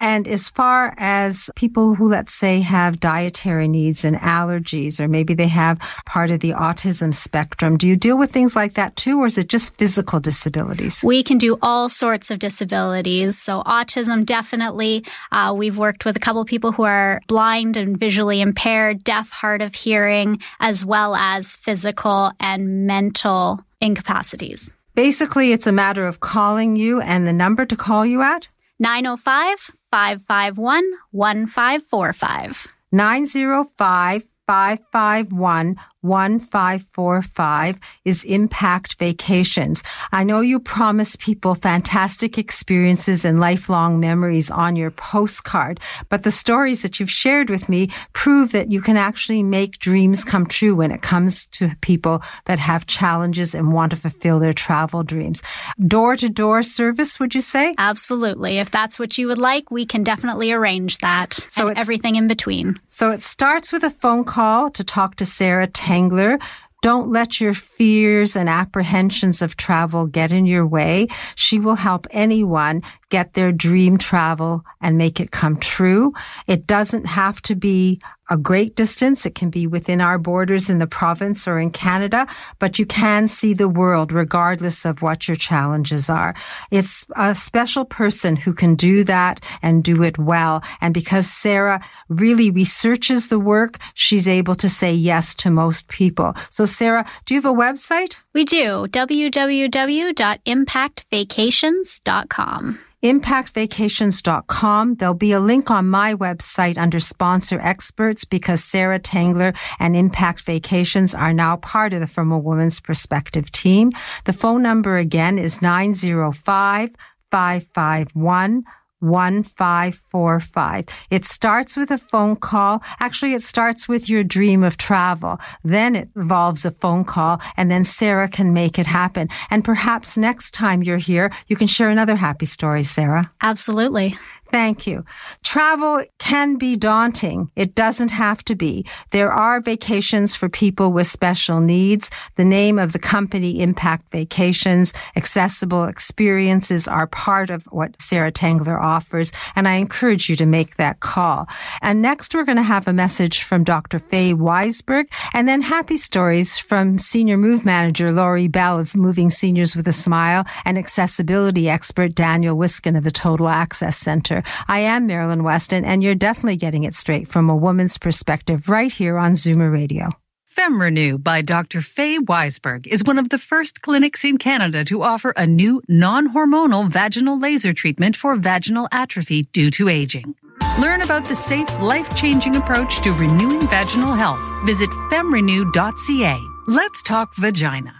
And as far as people who, let's say, have dietary needs and allergies, or maybe they have part of the autism spectrum, do you deal with things like that too, or is it just physical disabilities? We can do all sorts of disabilities. So, autism, definitely. Uh, we've worked with a couple of people who are blind and visually impaired, deaf, hard of hearing, as well as physical and mental incapacities. Basically, it's a matter of calling you and the number to call you at? 905 551 1545. 905 551 1545 is Impact Vacations. I know you promise people fantastic experiences and lifelong memories on your postcard, but the stories that you've shared with me prove that you can actually make dreams come true when it comes to people that have challenges and want to fulfill their travel dreams. Door to door service, would you say? Absolutely. If that's what you would like, we can definitely arrange that so and everything in between. So it starts with a phone call to talk to Sarah Tangler. Don't let your fears and apprehensions of travel get in your way. She will help anyone get their dream travel and make it come true. It doesn't have to be a great distance. It can be within our borders in the province or in Canada, but you can see the world regardless of what your challenges are. It's a special person who can do that and do it well. And because Sarah really researches the work, she's able to say yes to most people. So Sarah, do you have a website? We do. www.impactvacations.com impactvacations.com. There'll be a link on my website under sponsor experts because Sarah Tangler and Impact Vacations are now part of the From a Woman's Perspective team. The phone number again is 905 551 1545. It starts with a phone call. Actually, it starts with your dream of travel. Then it involves a phone call and then Sarah can make it happen. And perhaps next time you're here, you can share another happy story, Sarah. Absolutely. Thank you. Travel can be daunting. It doesn't have to be. There are vacations for people with special needs. The name of the company, Impact Vacations, accessible experiences are part of what Sarah Tangler offers. And I encourage you to make that call. And next, we're going to have a message from Dr. Faye Weisberg and then happy stories from Senior Move Manager Laurie Bell of Moving Seniors with a Smile and accessibility expert Daniel Wiskin of the Total Access Center. I am Marilyn Weston, and you're definitely getting it straight from a woman's perspective right here on Zoomer Radio. FemRenew by Dr. Faye Weisberg is one of the first clinics in Canada to offer a new non-hormonal vaginal laser treatment for vaginal atrophy due to aging. Learn about the safe, life-changing approach to renewing vaginal health. Visit femrenew.ca. Let's talk vagina.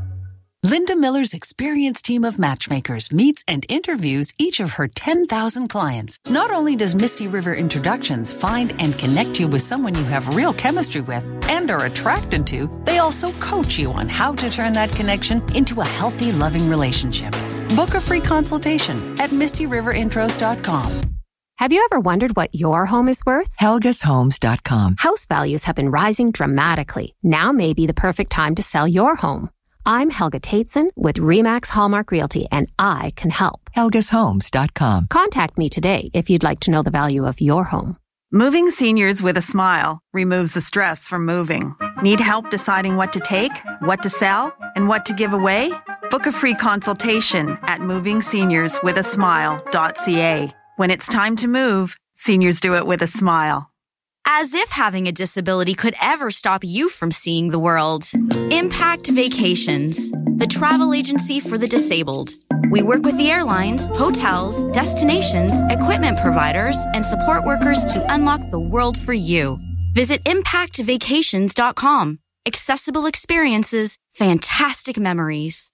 Linda Miller's experienced team of matchmakers meets and interviews each of her 10,000 clients. Not only does Misty River Introductions find and connect you with someone you have real chemistry with and are attracted to, they also coach you on how to turn that connection into a healthy, loving relationship. Book a free consultation at MistyRiverIntros.com. Have you ever wondered what your home is worth? HelgasHomes.com. House values have been rising dramatically. Now may be the perfect time to sell your home. I'm Helga Tateson with Remax Hallmark Realty, and I can help. HelgasHomes.com. Contact me today if you'd like to know the value of your home. Moving seniors with a smile removes the stress from moving. Need help deciding what to take, what to sell, and what to give away? Book a free consultation at movingseniorswithasmile.ca. When it's time to move, seniors do it with a smile. As if having a disability could ever stop you from seeing the world. Impact Vacations, the travel agency for the disabled. We work with the airlines, hotels, destinations, equipment providers, and support workers to unlock the world for you. Visit impactvacations.com. Accessible experiences, fantastic memories.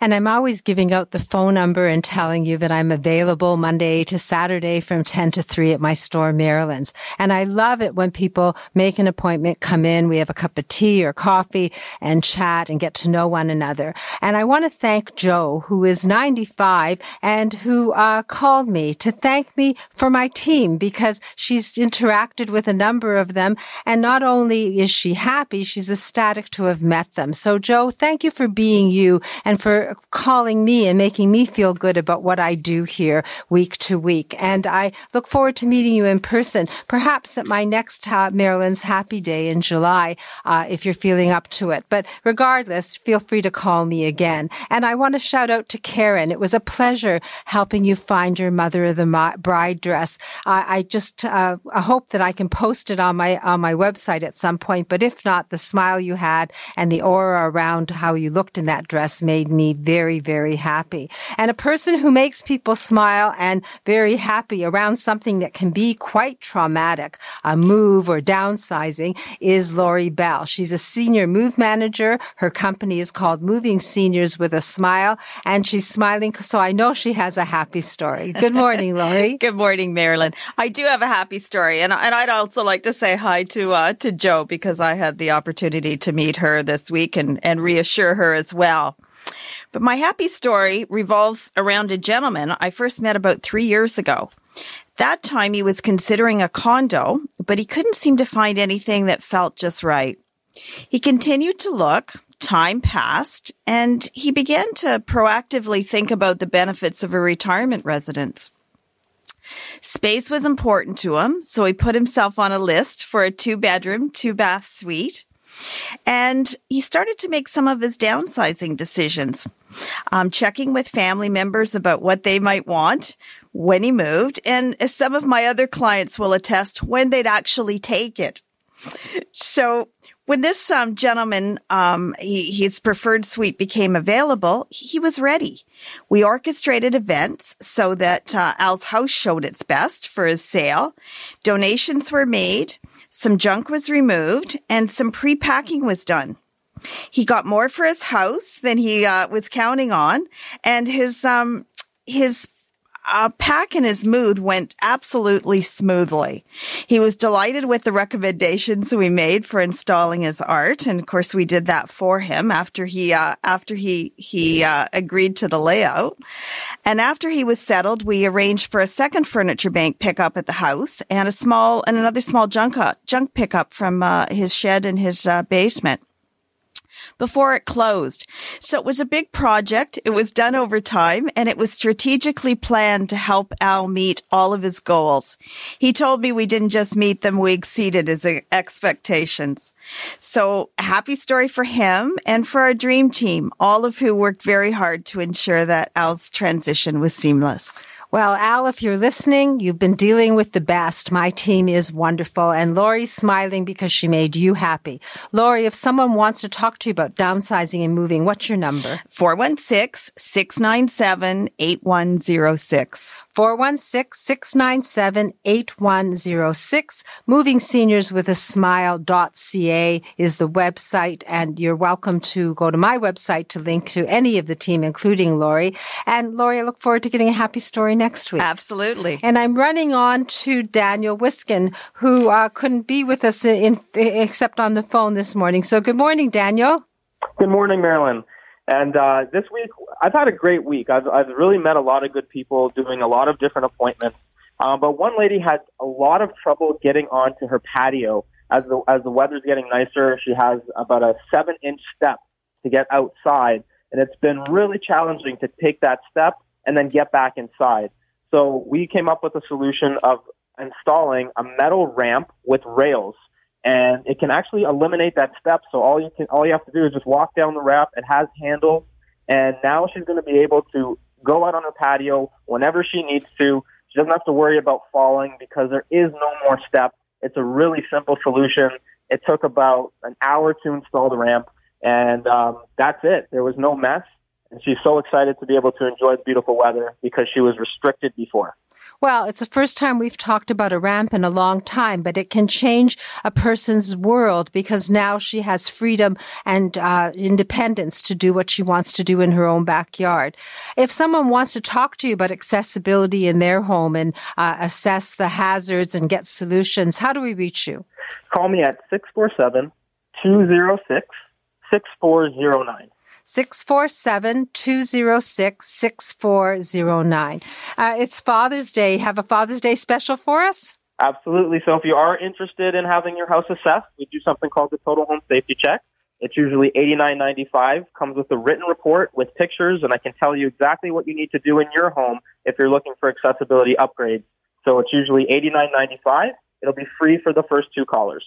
And I'm always giving out the phone number and telling you that I'm available Monday to Saturday from 10 to 3 at my store, Marilyn's. And I love it when people make an appointment, come in, we have a cup of tea or coffee and chat and get to know one another. And I want to thank Joe, who is 95 and who uh, called me to thank me for my team because she's interacted with a number of them. And not only is she happy, she's ecstatic to have met them. So Joe, thank you for being you and for calling me and making me feel good about what I do here week to week. And I look forward to meeting you in person, perhaps at my next uh, Marilyn's Happy Day in July, uh, if you're feeling up to it. But regardless, feel free to call me again. And I want to shout out to Karen. It was a pleasure helping you find your mother of the bride dress. I just uh, I hope that I can post it on my on my website at some point. But if not, the smile you had and the aura around how you looked in that dress made me very very happy. And a person who makes people smile and very happy around something that can be quite traumatic, a move or downsizing, is Lori Bell. She's a senior move manager. Her company is called Moving Seniors with a Smile, and she's smiling. So I know she has a happy story. Good morning, Lori. Good morning, Marilyn. I do have a happy story, and and I'd also like to say hi to uh, to Joe because I had the opportunity to meet her this week and and reassure her as well. But my happy story revolves around a gentleman I first met about three years ago. That time he was considering a condo, but he couldn't seem to find anything that felt just right. He continued to look, time passed, and he began to proactively think about the benefits of a retirement residence. Space was important to him, so he put himself on a list for a two bedroom, two bath suite. And he started to make some of his downsizing decisions, um, checking with family members about what they might want when he moved. And as some of my other clients will attest, when they'd actually take it. So when this um, gentleman, um, he, his preferred suite became available, he was ready. We orchestrated events so that uh, Al's house showed its best for his sale. Donations were made, some junk was removed, and some pre-packing was done. He got more for his house than he uh, was counting on, and his um, his uh, Pack and his move went absolutely smoothly. He was delighted with the recommendations we made for installing his art, and of course, we did that for him after he uh, after he he uh, agreed to the layout. And after he was settled, we arranged for a second furniture bank pickup at the house and a small and another small junk uh, junk pickup from uh, his shed in his uh, basement before it closed. So it was a big project. It was done over time and it was strategically planned to help Al meet all of his goals. He told me we didn't just meet them, we exceeded his expectations. So happy story for him and for our dream team, all of who worked very hard to ensure that Al's transition was seamless. Well, Al, if you're listening, you've been dealing with the best. My team is wonderful. And Lori's smiling because she made you happy. Lori, if someone wants to talk to you about downsizing and moving, what's your number? 416-697-8106. 416-697-8106. Moving Seniors with a Smile.ca is the website. And you're welcome to go to my website to link to any of the team, including Lori. And Lori, I look forward to getting a happy story next week. Absolutely. And I'm running on to Daniel Wiskin, who uh, couldn't be with us in, except on the phone this morning. So good morning, Daniel. Good morning, Marilyn. And uh, this week, I've had a great week. I've, I've really met a lot of good people doing a lot of different appointments. Um, but one lady had a lot of trouble getting onto her patio as the as the weather's getting nicer. She has about a seven inch step to get outside, and it's been really challenging to take that step and then get back inside. So we came up with a solution of installing a metal ramp with rails and it can actually eliminate that step. So all you can, all you have to do is just walk down the ramp. It has handles, and now she's going to be able to go out on her patio whenever she needs to. She doesn't have to worry about falling because there is no more step. It's a really simple solution. It took about an hour to install the ramp, and um, that's it. There was no mess, and she's so excited to be able to enjoy the beautiful weather because she was restricted before. Well, it's the first time we've talked about a ramp in a long time, but it can change a person's world because now she has freedom and uh, independence to do what she wants to do in her own backyard. If someone wants to talk to you about accessibility in their home and uh, assess the hazards and get solutions, how do we reach you? Call me at 647 206 6409. 647 206 6409. Uh, it's Father's Day. Have a Father's Day special for us? Absolutely. So if you are interested in having your house assessed, we do something called the Total Home Safety Check. It's usually $89.95, comes with a written report with pictures, and I can tell you exactly what you need to do in your home if you're looking for accessibility upgrades. So it's usually $89.95. It'll be free for the first two callers.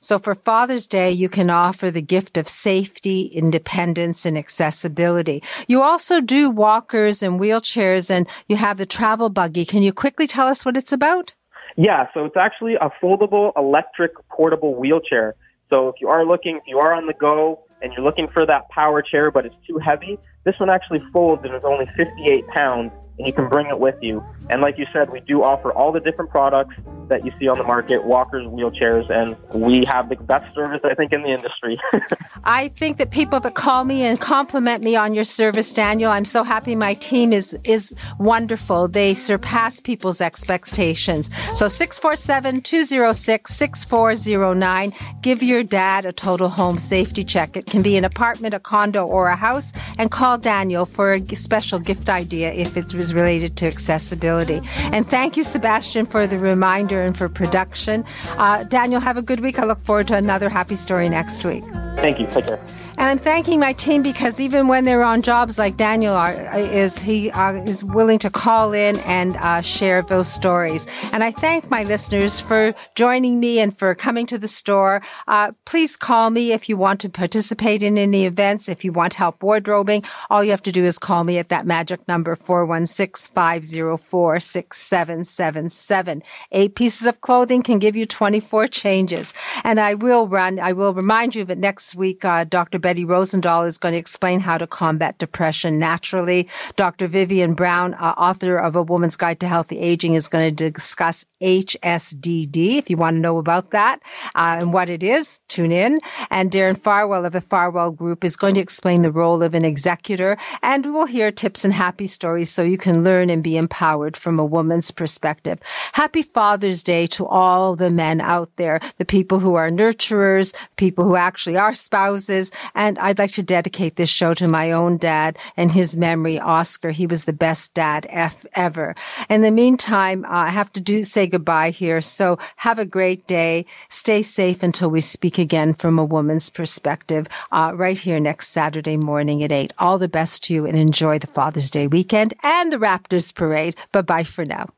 So for Father's Day, you can offer the gift of safety, independence, and accessibility. You also do walkers and wheelchairs and you have the travel buggy. Can you quickly tell us what it's about? Yeah, so it's actually a foldable electric portable wheelchair. So if you are looking, if you are on the go and you're looking for that power chair, but it's too heavy, this one actually folds and is only 58 pounds you can bring it with you. And like you said, we do offer all the different products that you see on the market, walkers, wheelchairs, and we have the best service, I think, in the industry. I think that people that call me and compliment me on your service, Daniel, I'm so happy my team is, is wonderful. They surpass people's expectations. So 647-206-6409. Give your dad a total home safety check. It can be an apartment, a condo, or a house, and call Daniel for a special gift idea if it was related to accessibility. And thank you, Sebastian, for the reminder and for production. Uh, Daniel, have a good week. I look forward to another happy story next week. Thank you. Take care. And I'm thanking my team because even when they're on jobs like Daniel are, is, he uh, is willing to call in and uh, share those stories. And I thank my listeners for joining me and for coming to the store. Uh, please call me if you want to participate in any events. If you want help wardrobing, all you have to do is call me at that magic number 416-504-6777. Eight pieces of clothing can give you 24 changes. And I will run, I will remind you that next week, uh, Dr. Betty Rosendahl is going to explain how to combat depression naturally. Dr. Vivian Brown, uh, author of A Woman's Guide to Healthy Aging, is going to discuss HSDD. If you want to know about that uh, and what it is, tune in. And Darren Farwell of the Farwell Group is going to explain the role of an executor. And we'll hear tips and happy stories so you can learn and be empowered from a woman's perspective. Happy Father's Day to all the men out there, the people who are nurturers, people who actually are spouses, and I'd like to dedicate this show to my own dad and his memory, Oscar. He was the best dad F ever. In the meantime, uh, I have to do say goodbye here. So have a great day. Stay safe until we speak again from a woman's perspective, uh, right here next Saturday morning at eight. All the best to you and enjoy the Father's Day weekend and the Raptors parade. Bye bye for now.